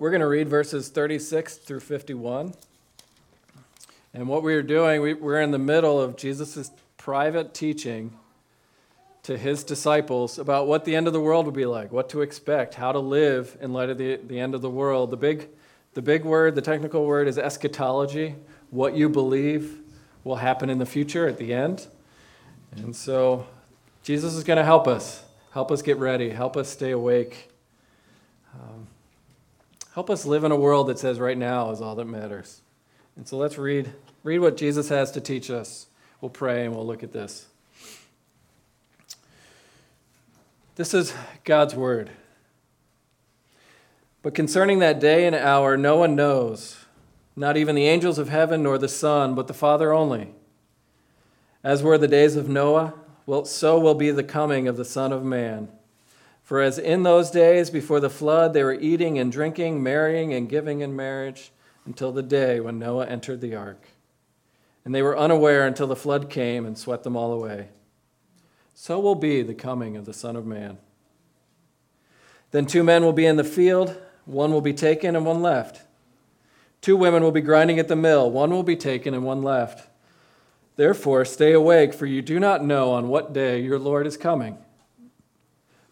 We're going to read verses 36 through 51. And what we are doing, we, we're in the middle of Jesus' private teaching to his disciples about what the end of the world will be like, what to expect, how to live in light of the, the end of the world. The big, the big word, the technical word is eschatology, what you believe will happen in the future at the end. And so Jesus is going to help us, help us get ready, help us stay awake. Um, help us live in a world that says right now is all that matters. And so let's read, read what Jesus has to teach us. We'll pray and we'll look at this. This is God's word. But concerning that day and hour, no one knows, not even the angels of heaven nor the Son, but the Father only. As were the days of Noah, well, so will be the coming of the Son of Man. For as in those days before the flood, they were eating and drinking, marrying and giving in marriage, until the day when Noah entered the ark. And they were unaware until the flood came and swept them all away so will be the coming of the Son of Man. Then two men will be in the field, one will be taken and one left. Two women will be grinding at the mill, one will be taken and one left. Therefore, stay awake, for you do not know on what day your Lord is coming.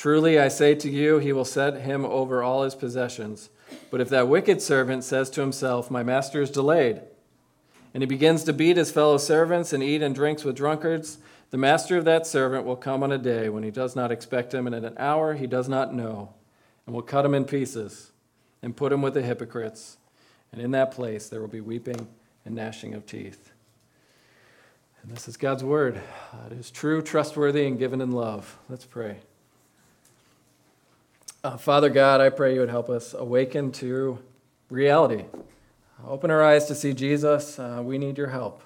Truly I say to you, he will set him over all his possessions. But if that wicked servant says to himself, My master is delayed, and he begins to beat his fellow servants and eat and drinks with drunkards, the master of that servant will come on a day when he does not expect him, and at an hour he does not know, and will cut him in pieces and put him with the hypocrites. And in that place there will be weeping and gnashing of teeth. And this is God's word. It is true, trustworthy, and given in love. Let's pray. Uh, Father God, I pray you would help us awaken to reality. Open our eyes to see Jesus. Uh, we need your help.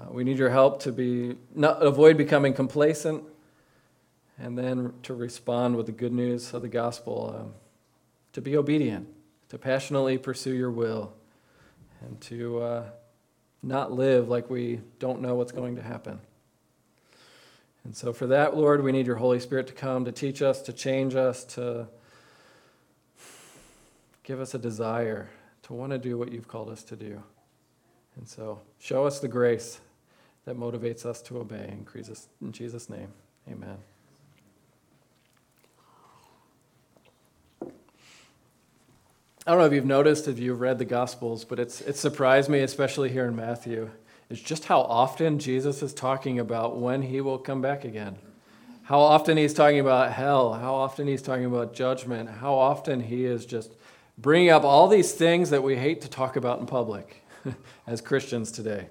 Uh, we need your help to be not avoid becoming complacent, and then to respond with the good news of the gospel. Um, to be obedient, to passionately pursue your will, and to uh, not live like we don't know what's going to happen. And so, for that, Lord, we need your Holy Spirit to come to teach us, to change us, to give us a desire to want to do what you've called us to do. And so show us the grace that motivates us to obey. In Jesus, in Jesus' name, amen. I don't know if you've noticed, if you've read the Gospels, but it's, it surprised me, especially here in Matthew, is just how often Jesus is talking about when he will come back again. How often he's talking about hell, how often he's talking about judgment, how often he is just bringing up all these things that we hate to talk about in public as Christians today.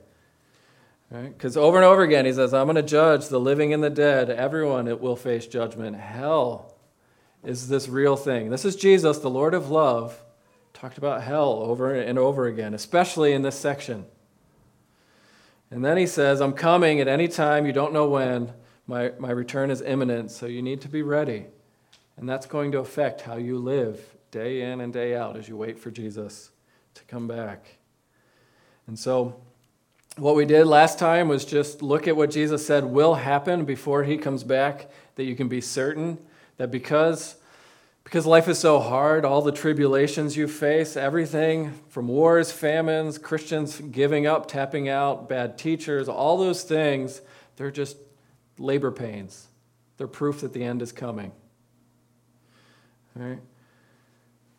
Because right? over and over again, he says, I'm going to judge the living and the dead. Everyone it will face judgment. Hell is this real thing. This is Jesus, the Lord of love, talked about hell over and over again, especially in this section. And then he says, I'm coming at any time, you don't know when. My, my return is imminent, so you need to be ready. And that's going to affect how you live day in and day out as you wait for Jesus to come back. And so, what we did last time was just look at what Jesus said will happen before he comes back, that you can be certain that because, because life is so hard, all the tribulations you face, everything from wars, famines, Christians giving up, tapping out, bad teachers, all those things, they're just labor pains. They're proof that the end is coming. All right?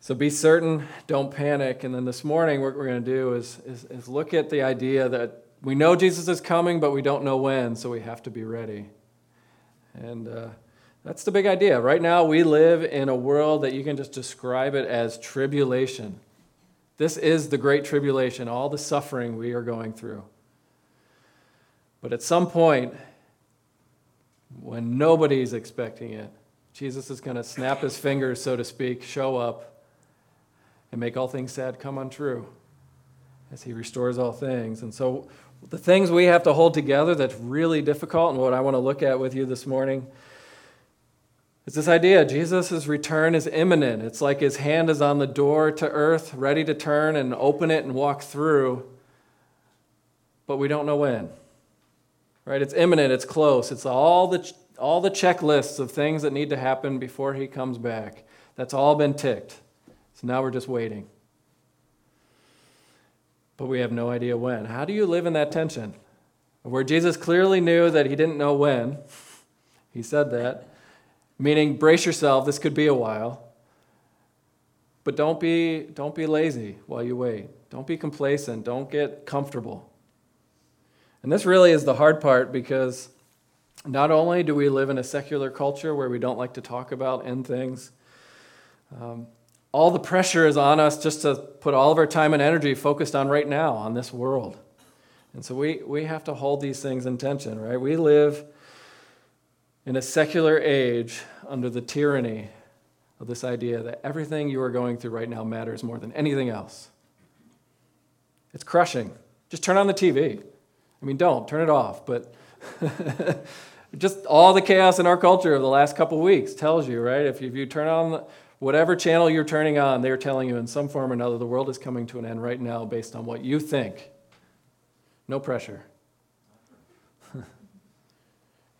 So be certain, don't panic. And then this morning, what we're going to do is, is, is, look at the idea that we know Jesus is coming, but we don't know when, so we have to be ready. And uh, that's the big idea. Right now, we live in a world that you can just describe it as tribulation. This is the great tribulation, all the suffering we are going through. But at some point, when nobody's expecting it, Jesus is going to snap his fingers, so to speak, show up and make all things sad come untrue as he restores all things. And so, the things we have to hold together that's really difficult, and what I want to look at with you this morning, is this idea Jesus' return is imminent. It's like his hand is on the door to earth, ready to turn and open it and walk through, but we don't know when. Right? It's imminent, it's close. It's all the, all the checklists of things that need to happen before he comes back. That's all been ticked. So now we're just waiting but we have no idea when. How do you live in that tension? Where Jesus clearly knew that he didn't know when, he said that, meaning brace yourself, this could be a while. But don't be, don't be lazy while you wait. Don't be complacent. Don't get comfortable. And this really is the hard part because not only do we live in a secular culture where we don't like to talk about end things, um, all the pressure is on us just to put all of our time and energy focused on right now, on this world. And so we, we have to hold these things in tension, right? We live in a secular age under the tyranny of this idea that everything you are going through right now matters more than anything else. It's crushing. Just turn on the TV. I mean, don't, turn it off, but just all the chaos in our culture of the last couple weeks tells you, right? If you, if you turn on Whatever channel you're turning on, they're telling you in some form or another the world is coming to an end right now based on what you think. No pressure.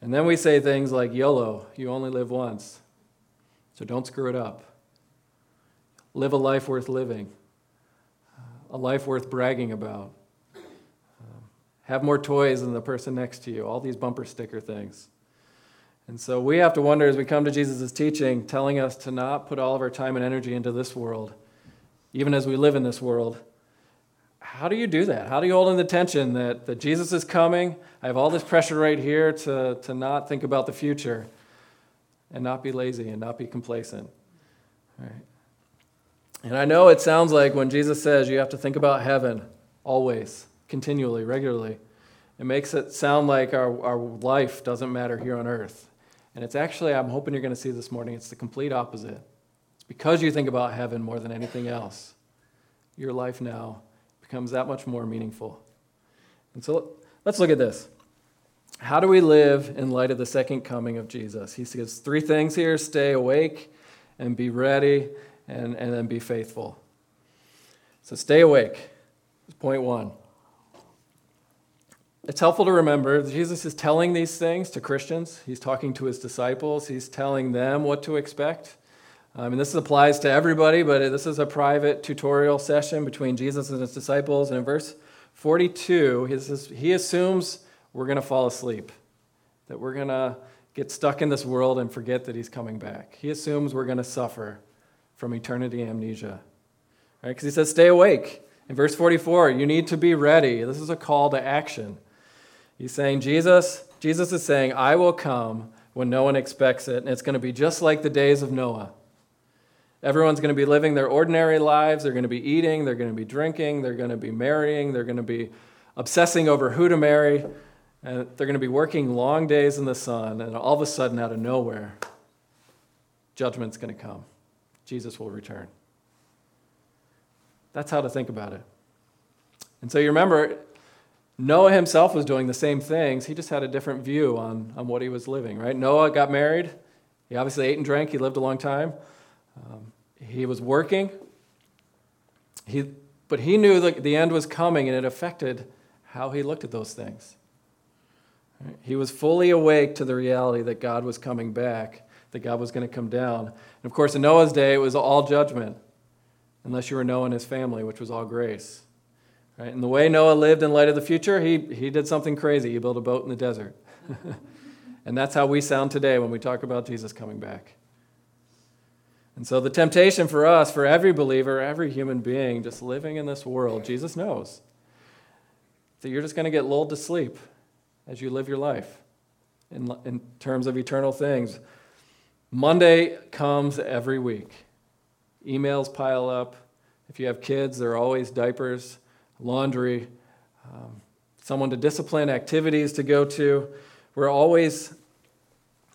And then we say things like YOLO, you only live once, so don't screw it up. Live a life worth living, a life worth bragging about. Um, have more toys than the person next to you, all these bumper sticker things. And so we have to wonder as we come to Jesus' teaching, telling us to not put all of our time and energy into this world, even as we live in this world. How do you do that? How do you hold in the tension that, that Jesus is coming? I have all this pressure right here to, to not think about the future and not be lazy and not be complacent. Right. And I know it sounds like when Jesus says you have to think about heaven always, continually, regularly, it makes it sound like our, our life doesn't matter here on earth. And it's actually, I'm hoping you're going to see this morning, it's the complete opposite. It's because you think about heaven more than anything else. Your life now becomes that much more meaningful. And so let's look at this. How do we live in light of the second coming of Jesus? He says three things here stay awake and be ready and, and then be faithful. So stay awake. Point one. It's helpful to remember Jesus is telling these things to Christians. He's talking to his disciples, he's telling them what to expect. Um, mean, this applies to everybody, but this is a private tutorial session between Jesus and his disciples. And in verse 42, he, says, he assumes we're going to fall asleep, that we're going to get stuck in this world and forget that he's coming back. He assumes we're going to suffer from eternity amnesia. Right? Because he says, stay awake. In verse 44, you need to be ready. This is a call to action. He's saying, Jesus, Jesus is saying, I will come when no one expects it, and it's going to be just like the days of Noah. Everyone's going to be living their ordinary lives. They're going to be eating, they're going to be drinking, they're going to be marrying, they're going to be obsessing over who to marry, and they're going to be working long days in the sun, and all of a sudden, out of nowhere, judgment's going to come. Jesus will return. That's how to think about it. And so you remember, Noah himself was doing the same things. He just had a different view on, on what he was living, right? Noah got married. He obviously ate and drank. He lived a long time. Um, he was working. He, but he knew that the end was coming, and it affected how he looked at those things. He was fully awake to the reality that God was coming back, that God was going to come down. And of course, in Noah's day, it was all judgment, unless you were Noah and his family, which was all grace. Right? And the way Noah lived in light of the future, he, he did something crazy. He built a boat in the desert. and that's how we sound today when we talk about Jesus coming back. And so the temptation for us, for every believer, every human being just living in this world, Jesus knows that you're just going to get lulled to sleep as you live your life in, in terms of eternal things. Monday comes every week. Emails pile up. If you have kids, there are always diapers laundry, um, someone to discipline, activities to go to. We're always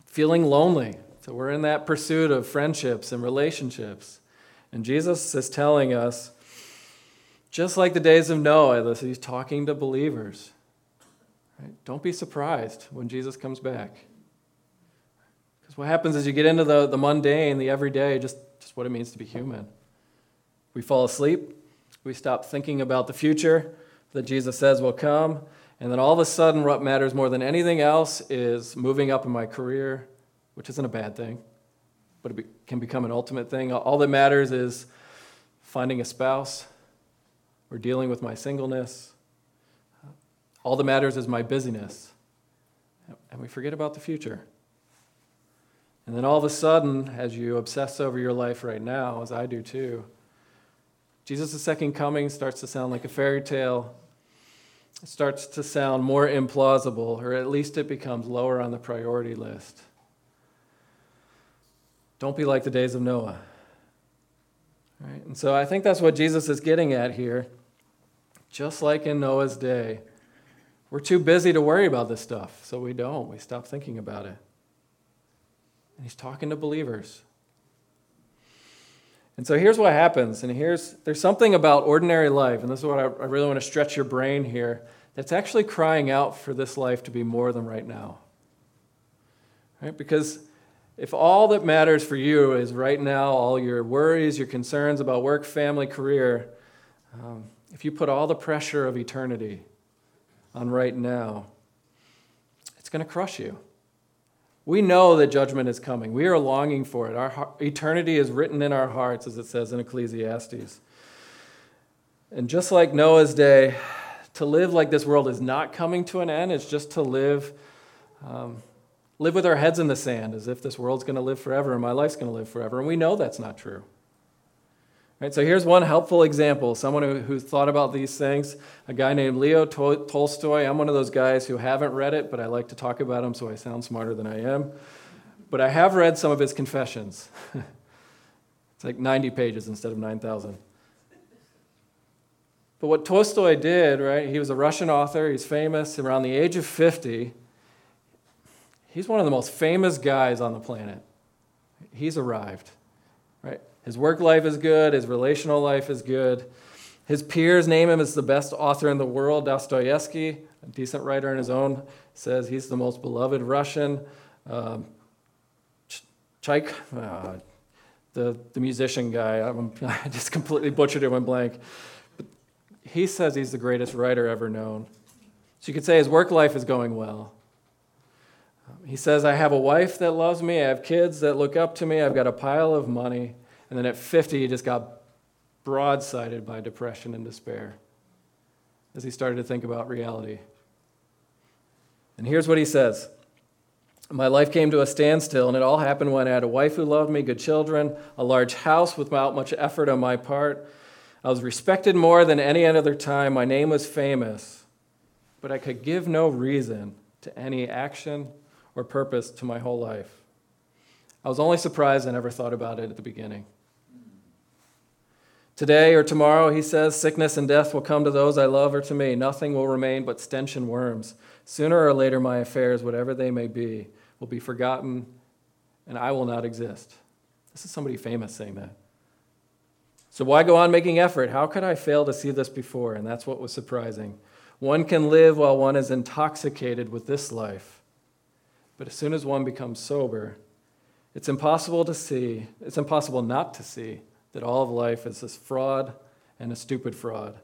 feeling lonely. So we're in that pursuit of friendships and relationships. And Jesus is telling us, just like the days of Noah, he's talking to believers. Right? Don't be surprised when Jesus comes back. Because what happens is you get into the, the mundane, the everyday, just, just what it means to be human. We fall asleep, we stop thinking about the future that Jesus says will come, and then all of a sudden, what matters more than anything else is moving up in my career, which isn't a bad thing, but it can become an ultimate thing. All that matters is finding a spouse or dealing with my singleness. All that matters is my busyness. And we forget about the future. And then all of a sudden, as you obsess over your life right now, as I do too, Jesus' second coming starts to sound like a fairy tale. It starts to sound more implausible, or at least it becomes lower on the priority list. Don't be like the days of Noah. Right? And so I think that's what Jesus is getting at here. Just like in Noah's day, we're too busy to worry about this stuff, so we don't. We stop thinking about it. And he's talking to believers. And so here's what happens, and here's there's something about ordinary life, and this is what I, I really want to stretch your brain here, that's actually crying out for this life to be more than right now. Right? Because if all that matters for you is right now, all your worries, your concerns about work, family, career, um, if you put all the pressure of eternity on right now, it's going to crush you. We know that judgment is coming. We are longing for it. Our eternity is written in our hearts, as it says in Ecclesiastes. And just like Noah's day, to live like this world is not coming to an end. It's just to live um, live with our heads in the sand as if this world's going to live forever and my life's going to live forever. And we know that's not true. Right, so here's one helpful example. Someone who, who thought about these things, a guy named Leo Tolstoy. I'm one of those guys who haven't read it, but I like to talk about him so I sound smarter than I am. But I have read some of his confessions. it's like 90 pages instead of 9,000. But what Tolstoy did, right, he was a Russian author, he's famous. Around the age of 50, he's one of the most famous guys on the planet. He's arrived, right? His work life is good, his relational life is good. His peers name him as the best author in the world. Dostoevsky, a decent writer in his own, says he's the most beloved Russian. Um, Chaik, uh, the, the musician guy, I'm, i just completely butchered him in blank. But he says he's the greatest writer ever known. So you could say his work life is going well. He says, I have a wife that loves me, I have kids that look up to me, I've got a pile of money. And then at 50, he just got broadsided by depression and despair as he started to think about reality. And here's what he says My life came to a standstill, and it all happened when I had a wife who loved me, good children, a large house without much effort on my part. I was respected more than any other time. My name was famous, but I could give no reason to any action or purpose to my whole life. I was only surprised I never thought about it at the beginning. Today or tomorrow, he says, sickness and death will come to those I love or to me. Nothing will remain but stench and worms. Sooner or later, my affairs, whatever they may be, will be forgotten and I will not exist. This is somebody famous saying that. So, why go on making effort? How could I fail to see this before? And that's what was surprising. One can live while one is intoxicated with this life but as soon as one becomes sober, it's impossible to see, it's impossible not to see that all of life is this fraud and a stupid fraud.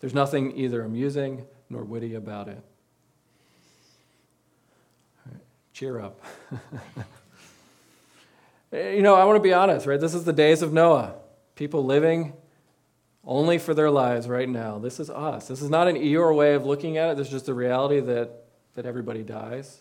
There's nothing either amusing nor witty about it. Right, cheer up. you know, I want to be honest, right? This is the days of Noah. People living only for their lives right now. This is us. This is not an Eeyore way of looking at it. This is just the reality that, that everybody dies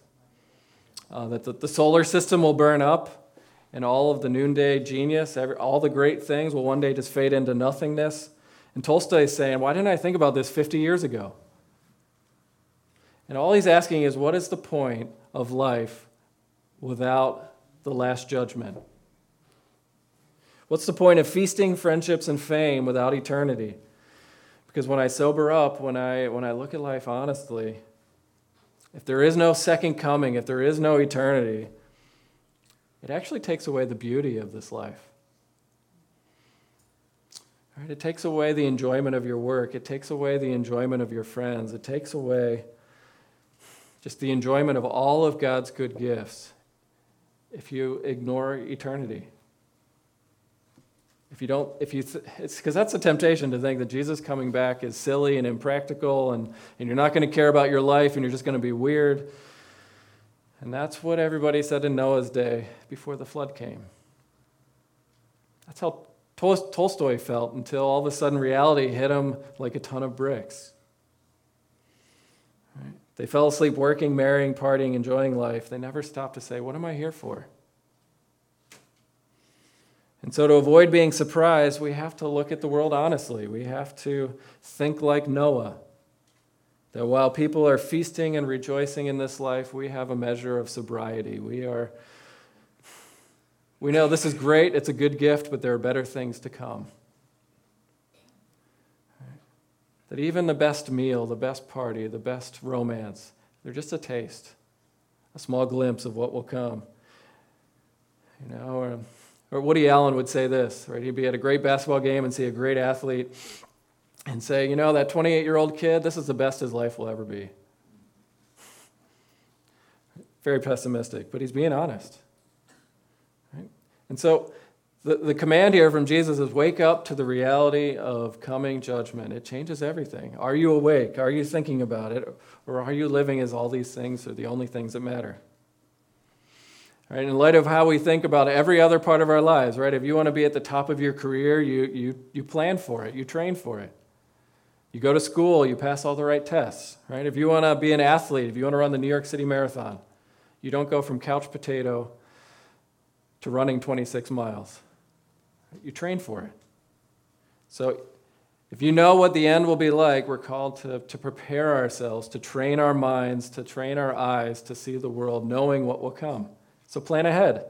uh, that the, the, solar system will burn up, and all of the noonday genius, every, all the great things will one day just fade into nothingness. And Tolstoy is saying, Why didn't I think about this 50 years ago? And all he's asking is, What is the point of life without the last judgment? What's the point of feasting, friendships, and fame without eternity? Because when I sober up, when I, when I look at life honestly, if there is no second coming, if there is no eternity, it actually takes away the beauty of this life. Right? It takes away the enjoyment of your work. It takes away the enjoyment of your friends. It takes away just the enjoyment of all of God's good gifts if you ignore eternity. If you don't, if you, it's because that's a temptation to think that Jesus coming back is silly and impractical and, and you're not going to care about your life and you're just going to be weird. And that's what everybody said in Noah's day before the flood came. That's how Tol- Tolstoy felt until all of a sudden reality hit him like a ton of bricks. Right? They fell asleep working, marrying, partying, enjoying life. They never stopped to say, What am I here for? And so, to avoid being surprised, we have to look at the world honestly. We have to think like Noah. That while people are feasting and rejoicing in this life, we have a measure of sobriety. We are we know this is great, it's a good gift, but there are better things to come. That even the best meal, the best party, the best romance, they're just a taste, a small glimpse of what will come. You know, um, or, Woody Allen would say this, right? He'd be at a great basketball game and see a great athlete and say, you know, that 28 year old kid, this is the best his life will ever be. Very pessimistic, but he's being honest. Right? And so the, the command here from Jesus is wake up to the reality of coming judgment. It changes everything. Are you awake? Are you thinking about it? Or are you living as all these things are the only things that matter? Right, in light of how we think about every other part of our lives, right? If you want to be at the top of your career, you, you, you plan for it, you train for it. You go to school, you pass all the right tests, right? If you want to be an athlete, if you want to run the New York City Marathon, you don't go from couch potato to running 26 miles. You train for it. So, if you know what the end will be like, we're called to, to prepare ourselves, to train our minds, to train our eyes to see the world, knowing what will come. So, plan ahead.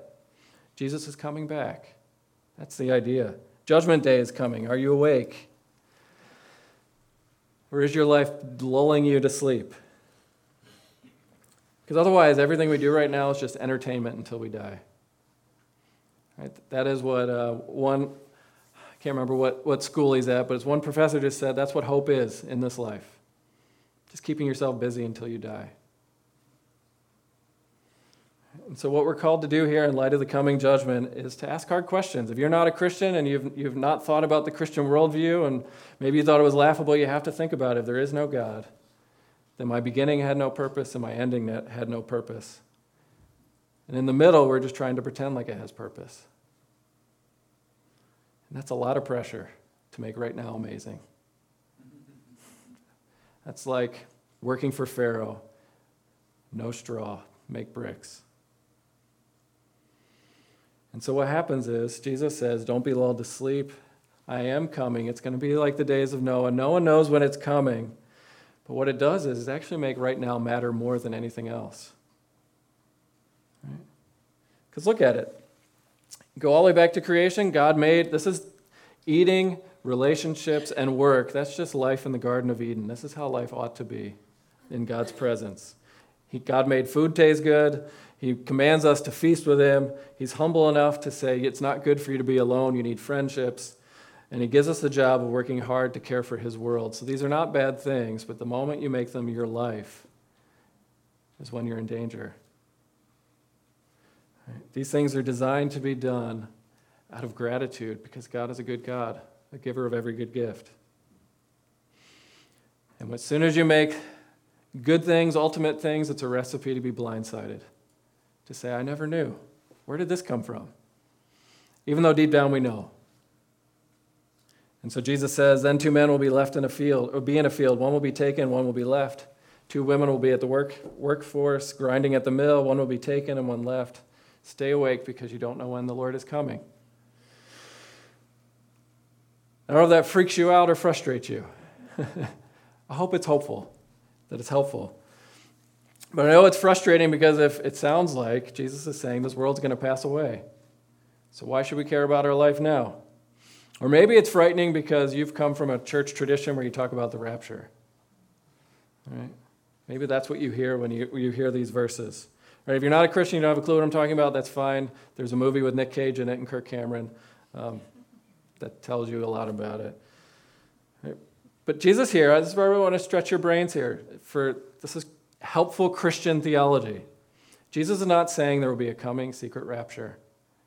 Jesus is coming back. That's the idea. Judgment day is coming. Are you awake? Or is your life lulling you to sleep? Because otherwise, everything we do right now is just entertainment until we die. Right? That is what uh, one, I can't remember what, what school he's at, but it's one professor just said that's what hope is in this life. Just keeping yourself busy until you die. And so, what we're called to do here in light of the coming judgment is to ask hard questions. If you're not a Christian and you've, you've not thought about the Christian worldview, and maybe you thought it was laughable, you have to think about it. If there is no God, then my beginning had no purpose and my ending had no purpose. And in the middle, we're just trying to pretend like it has purpose. And that's a lot of pressure to make right now amazing. That's like working for Pharaoh no straw, make bricks. And so what happens is, Jesus says, Don't be lulled to sleep. I am coming. It's going to be like the days of Noah. No one knows when it's coming. But what it does is actually make right now matter more than anything else. Because look at it. Go all the way back to creation. God made, this is eating, relationships, and work. That's just life in the Garden of Eden. This is how life ought to be in God's presence. He, God made food taste good. He commands us to feast with Him. He's humble enough to say, It's not good for you to be alone. You need friendships. And He gives us the job of working hard to care for His world. So these are not bad things, but the moment you make them your life is when you're in danger. These things are designed to be done out of gratitude because God is a good God, a giver of every good gift. And as soon as you make good things, ultimate things, it's a recipe to be blindsided. To say, I never knew. Where did this come from? Even though deep down we know. And so Jesus says, Then two men will be left in a field, or be in a field. One will be taken, one will be left. Two women will be at the work, workforce, grinding at the mill. One will be taken and one left. Stay awake because you don't know when the Lord is coming. I don't know if that freaks you out or frustrates you. I hope it's hopeful, that it's helpful. But I know it's frustrating because if it sounds like Jesus is saying this world's going to pass away. So why should we care about our life now? Or maybe it's frightening because you've come from a church tradition where you talk about the rapture. Right? Maybe that's what you hear when you, when you hear these verses. Right, if you're not a Christian, you don't have a clue what I'm talking about, that's fine. There's a movie with Nick Cage in it and Kirk Cameron. Um, that tells you a lot about it. But Jesus here, this is where we want to stretch your brains here. For this is helpful Christian theology. Jesus is not saying there will be a coming secret rapture.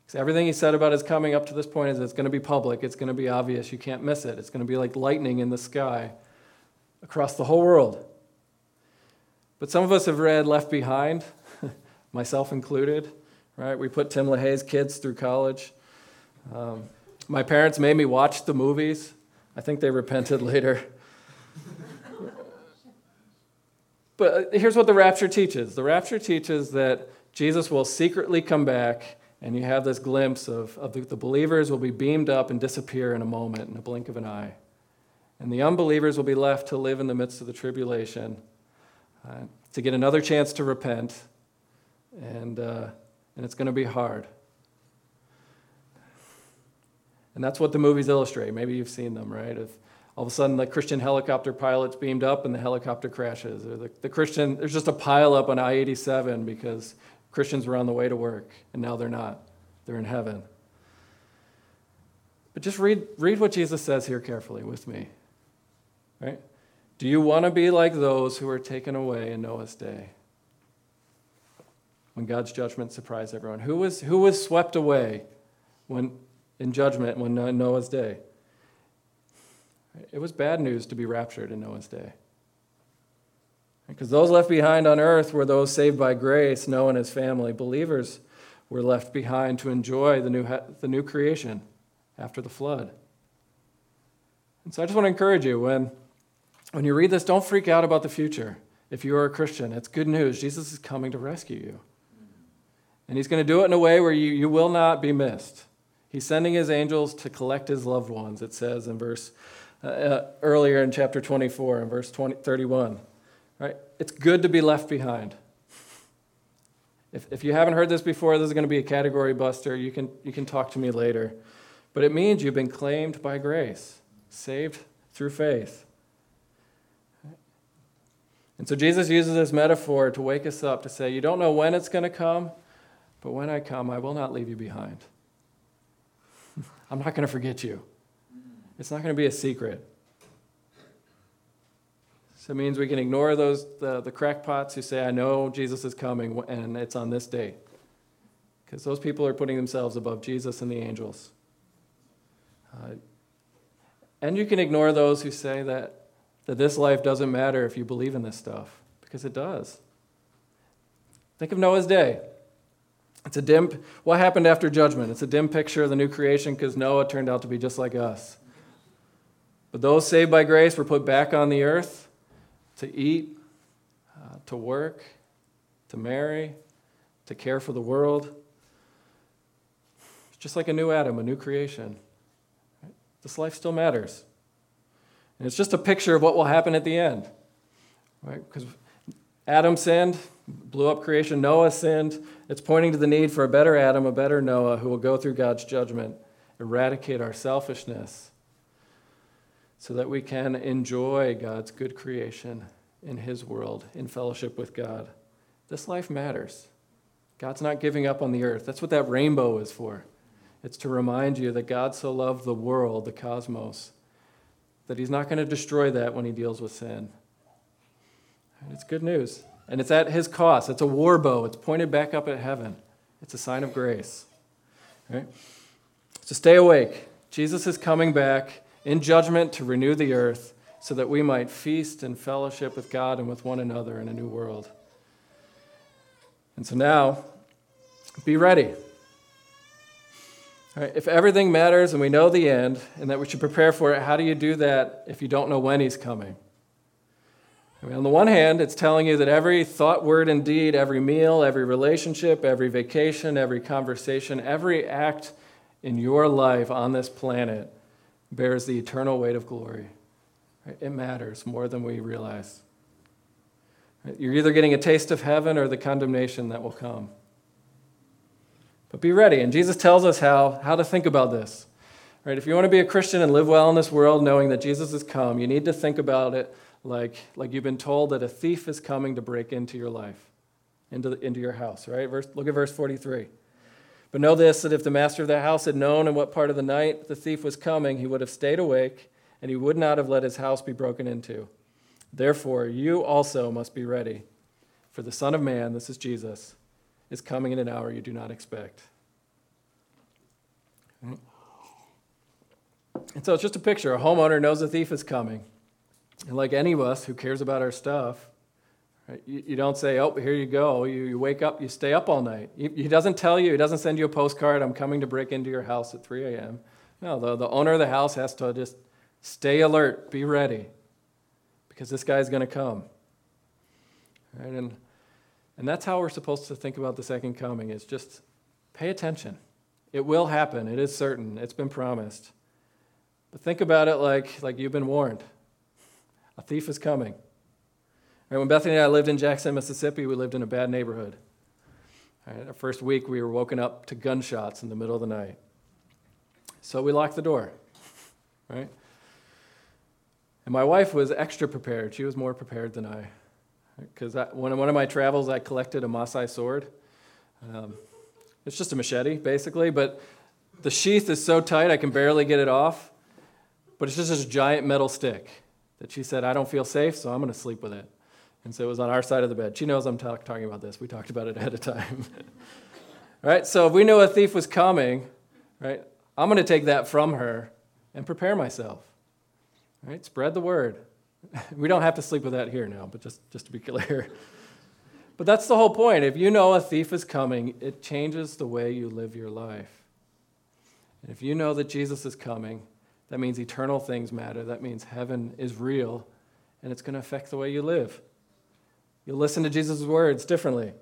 Because everything he said about his coming up to this point is it's going to be public, it's going to be obvious, you can't miss it. It's going to be like lightning in the sky across the whole world. But some of us have read Left Behind, myself included, right? We put Tim LaHaye's kids through college. Um, my parents made me watch the movies. I think they repented later. but uh, here's what the rapture teaches the rapture teaches that Jesus will secretly come back, and you have this glimpse of, of the, the believers will be beamed up and disappear in a moment, in a blink of an eye. And the unbelievers will be left to live in the midst of the tribulation, uh, to get another chance to repent, and, uh, and it's going to be hard. And that's what the movies illustrate. Maybe you've seen them, right? If all of a sudden the Christian helicopter pilot's beamed up and the helicopter crashes, or the, the Christian, there's just a pileup on I 87 because Christians were on the way to work, and now they're not. They're in heaven. But just read, read what Jesus says here carefully with me. Right? Do you want to be like those who were taken away in Noah's day? When God's judgment surprised everyone. Who was, who was swept away when, in judgment when Noah's day? It was bad news to be raptured in Noah's day. Because those left behind on earth were those saved by grace, Noah and his family. Believers were left behind to enjoy the new, the new creation after the flood. And so I just want to encourage you when when you read this, don't freak out about the future. If you are a Christian, it's good news. Jesus is coming to rescue you. And he's going to do it in a way where you, you will not be missed. He's sending his angels to collect his loved ones, it says in verse uh, uh earlier in chapter 24 and verse 20, 31. Right? It's good to be left behind. If, if you haven't heard this before, this is going to be a category buster. You can, you can talk to me later. But it means you've been claimed by grace, saved through faith. And so Jesus uses this metaphor to wake us up to say, You don't know when it's going to come, but when I come, I will not leave you behind. I'm not going to forget you. It's not going to be a secret. So it means we can ignore those the, the crackpots who say, I know Jesus is coming and it's on this day. Because those people are putting themselves above Jesus and the angels. Uh, and you can ignore those who say that that this life doesn't matter if you believe in this stuff, because it does. Think of Noah's day. It's a dim, what happened after judgment? It's a dim picture of the new creation because Noah turned out to be just like us. But those saved by grace were put back on the earth to eat, uh, to work, to marry, to care for the world. It's just like a new Adam, a new creation. This life still matters. And it's just a picture of what will happen at the end. Right? Because Adam sinned, blew up creation. Noah sinned. It's pointing to the need for a better Adam, a better Noah who will go through God's judgment, eradicate our selfishness, so that we can enjoy God's good creation in His world, in fellowship with God. This life matters. God's not giving up on the earth. That's what that rainbow is for. It's to remind you that God so loved the world, the cosmos, that he's not going to destroy that when he deals with sin. And it's good news. And it's at his cost. It's a war bow. It's pointed back up at heaven. It's a sign of grace. Right? So stay awake. Jesus is coming back in judgment to renew the earth so that we might feast and fellowship with God and with one another in a new world. And so now, be ready. Right, if everything matters and we know the end and that we should prepare for it, how do you do that if you don't know when he's coming? I mean, on the one hand, it's telling you that every thought, word, and deed, every meal, every relationship, every vacation, every conversation, every act in your life on this planet bears the eternal weight of glory. It matters more than we realize. You're either getting a taste of heaven or the condemnation that will come. But be ready. And Jesus tells us how, how to think about this. Right? If you want to be a Christian and live well in this world, knowing that Jesus has come, you need to think about it like, like you've been told that a thief is coming to break into your life, into, the, into your house. Right? Verse, look at verse 43. But know this that if the master of the house had known in what part of the night the thief was coming, he would have stayed awake, and he would not have let his house be broken into. Therefore, you also must be ready. For the Son of Man, this is Jesus, is coming in an hour you do not expect. And so it's just a picture. A homeowner knows a thief is coming. And like any of us who cares about our stuff, right, you, you, don't say, oh, here you go. You, you wake up, you stay up all night. He, he, doesn't tell you, he doesn't send you a postcard, I'm coming to break into your house at 3 a.m. No, the, the owner of the house has to just stay alert, be ready, because this guy's going to come. And, and that's how we're supposed to think about the second coming is just pay attention. It will happen. It is certain. It's been promised. But think about it like, like you've been warned. A thief is coming. Right, when Bethany and I lived in Jackson, Mississippi, we lived in a bad neighborhood. Right, our first week, we were woken up to gunshots in the middle of the night. So we locked the door, right? And my wife was extra prepared. She was more prepared than I. Because one, one of my travels, I collected a Maasai sword. Um, it's just a machete, basically, but the sheath is so tight I can barely get it off. But it's just this giant metal stick that she said, I don't feel safe, so I'm going to sleep with it. And so it was on our side of the bed. She knows I'm talk- talking about this. We talked about it ahead of time. right? So if we knew a thief was coming, right, I'm going to take that from her and prepare myself. Right? Spread the word. we don't have to sleep with that here now, but just, just to be clear. but that's the whole point. If you know a thief is coming, it changes the way you live your life. And if you know that Jesus is coming, that means eternal things matter. That means heaven is real, and it's going to affect the way you live. You'll listen to Jesus' words differently.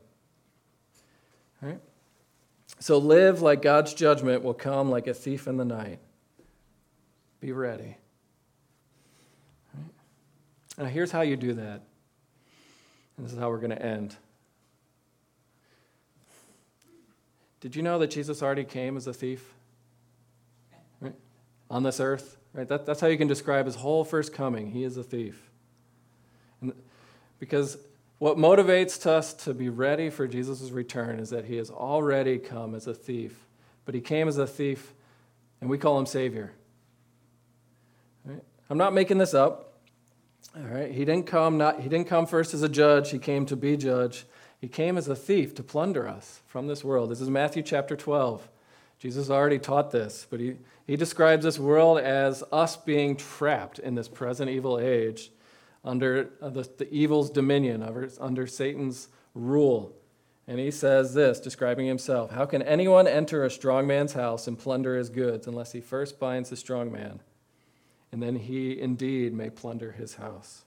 Right? So live like God's judgment will come like a thief in the night. Be ready. Right? Now, here's how you do that. And this is how we're going to end. Did you know that Jesus already came as a thief? On this earth. Right? That, that's how you can describe his whole first coming. He is a thief. And because what motivates us to be ready for Jesus' return is that he has already come as a thief. But he came as a thief, and we call him Savior. Right? I'm not making this up. All right, he didn't come not he didn't come first as a judge, he came to be judge. He came as a thief to plunder us from this world. This is Matthew chapter 12. Jesus already taught this, but he, he describes this world as us being trapped in this present evil age under the, the evil's dominion, under, under Satan's rule. And he says this, describing himself How can anyone enter a strong man's house and plunder his goods unless he first binds the strong man? And then he indeed may plunder his house.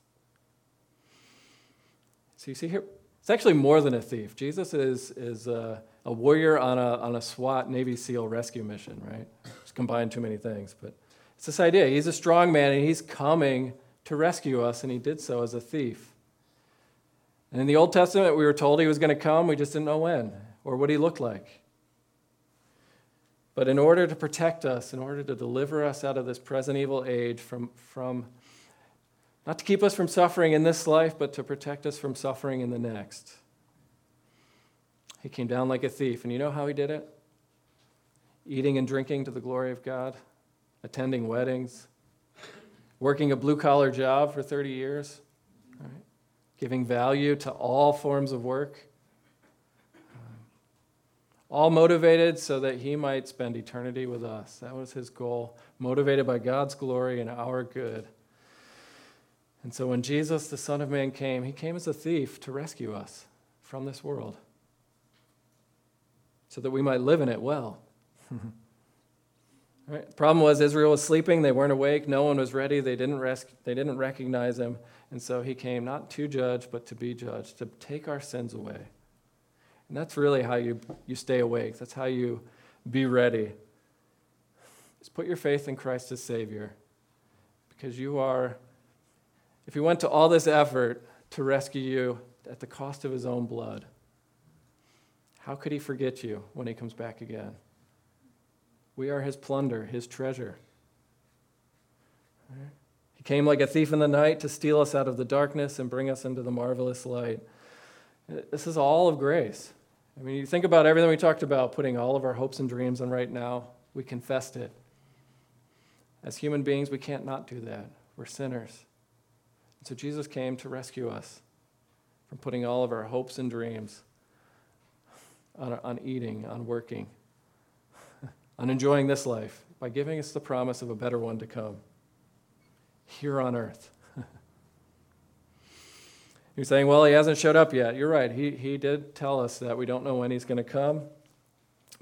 So you see here, it's actually more than a thief. Jesus is, is uh, a warrior on a, on a SWAT Navy SEAL rescue mission, right? It's combined too many things. But it's this idea he's a strong man and he's coming to rescue us, and he did so as a thief. And in the Old Testament, we were told he was going to come, we just didn't know when or what he looked like. But in order to protect us, in order to deliver us out of this present evil age, from, from not to keep us from suffering in this life, but to protect us from suffering in the next. He came down like a thief. And you know how he did it? Eating and drinking to the glory of God, attending weddings, working a blue collar job for 30 years, right? giving value to all forms of work, um, all motivated so that he might spend eternity with us. That was his goal, motivated by God's glory and our good. And so when Jesus, the Son of Man, came, he came as a thief to rescue us from this world so that we might live in it well. right? Problem was Israel was sleeping, they weren't awake, no one was ready, they didn't, res- they didn't recognize him. And so he came not to judge, but to be judged, to take our sins away. And that's really how you, you stay awake. That's how you be ready. Just put your faith in Christ as Savior. Because you are, if he went to all this effort to rescue you at the cost of his own blood, how could he forget you when he comes back again? We are his plunder, his treasure. He came like a thief in the night to steal us out of the darkness and bring us into the marvelous light. This is all of grace. I mean, you think about everything we talked about, putting all of our hopes and dreams on right now. We confessed it. As human beings, we can't not do that. We're sinners. And so Jesus came to rescue us from putting all of our hopes and dreams on, on eating, on working, on enjoying this life by giving us the promise of a better one to come here on earth. You're saying, well, he hasn't showed up yet. You're right. He, he did tell us that we don't know when he's going to come.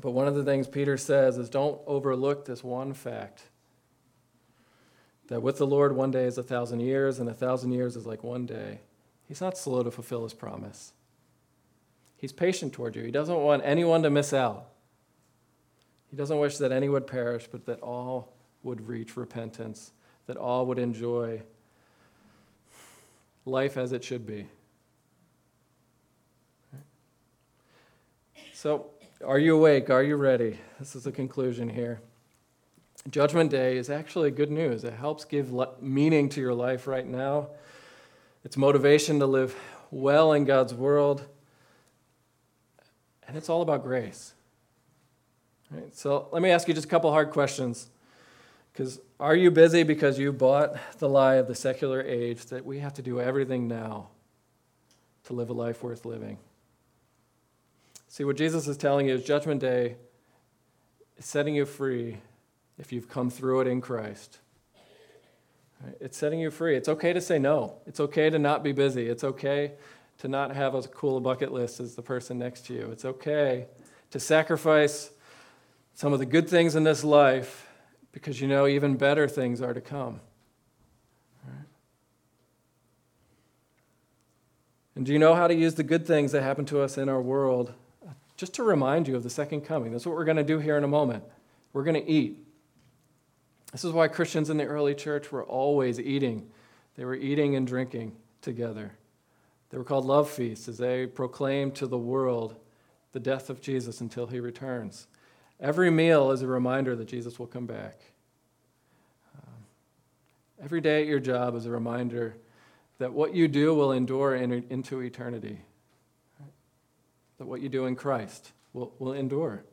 But one of the things Peter says is don't overlook this one fact that with the Lord, one day is a thousand years, and a thousand years is like one day. He's not slow to fulfill his promise. He's patient toward you. He doesn't want anyone to miss out. He doesn't wish that any would perish, but that all would reach repentance, that all would enjoy life as it should be. So, are you awake? Are you ready? This is the conclusion here. Judgment Day is actually good news. It helps give meaning to your life right now. It's motivation to live well in God's world. And it's all about grace. Right, so let me ask you just a couple hard questions. Because are you busy because you bought the lie of the secular age that we have to do everything now to live a life worth living? See, what Jesus is telling you is Judgment Day is setting you free if you've come through it in Christ. It's setting you free. It's okay to say no. It's okay to not be busy. It's okay to not have as cool a bucket list as the person next to you. It's okay to sacrifice some of the good things in this life because you know even better things are to come. And do you know how to use the good things that happen to us in our world just to remind you of the second coming? That's what we're going to do here in a moment. We're going to eat. This is why Christians in the early church were always eating. They were eating and drinking together. They were called love feasts as they proclaimed to the world the death of Jesus until he returns. Every meal is a reminder that Jesus will come back. Um, every day at your job is a reminder that what you do will endure in, into eternity, that what you do in Christ will, will endure.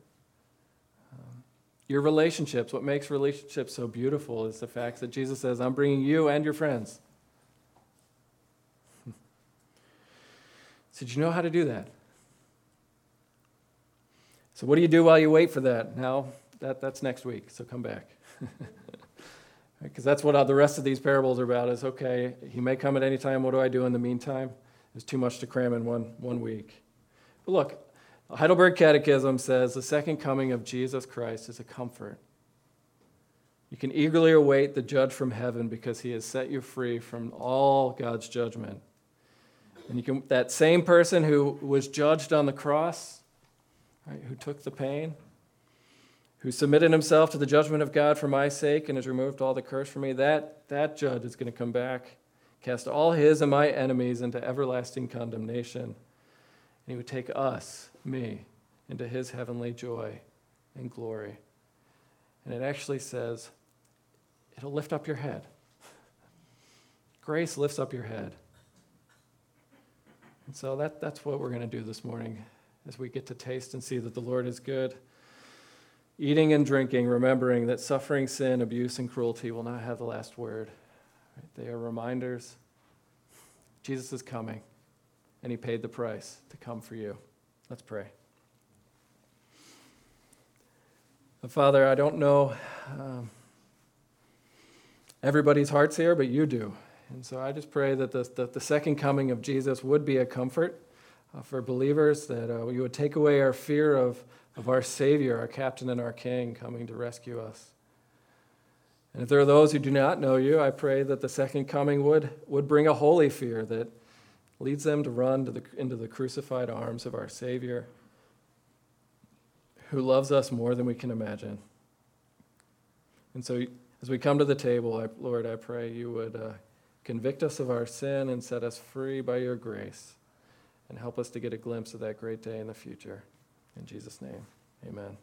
Um, your relationships, what makes relationships so beautiful is the fact that Jesus says, I'm bringing you and your friends. So, did you know how to do that? So, what do you do while you wait for that? Now, that, that's next week, so come back. Because that's what the rest of these parables are about is okay, he may come at any time. What do I do in the meantime? It's too much to cram in one, one week. But look, Heidelberg Catechism says the second coming of Jesus Christ is a comfort. You can eagerly await the judge from heaven because he has set you free from all God's judgment. And you can, that same person who was judged on the cross, right, who took the pain, who submitted himself to the judgment of God for my sake and has removed all the curse from me, that, that judge is going to come back, cast all his and my enemies into everlasting condemnation. And he would take us me into his heavenly joy and glory. And it actually says, it'll lift up your head. Grace lifts up your head. And so that, that's what we're going to do this morning as we get to taste and see that the Lord is good. Eating and drinking, remembering that suffering, sin, abuse, and cruelty will not have the last word. They are reminders. Jesus is coming, and he paid the price to come for you. Let's pray. Father, I don't know um, everybody's hearts here, but you do. And so I just pray that the, the, the second coming of Jesus would be a comfort uh, for believers, that uh, you would take away our fear of, of our Savior, our captain and our King coming to rescue us. And if there are those who do not know you, I pray that the second coming would, would bring a holy fear that leads them to run to the, into the crucified arms of our Savior, who loves us more than we can imagine. And so, as we come to the table, I, Lord, I pray you would uh, convict us of our sin and set us free by your grace, and help us to get a glimpse of that great day in the future. In Jesus' name, amen.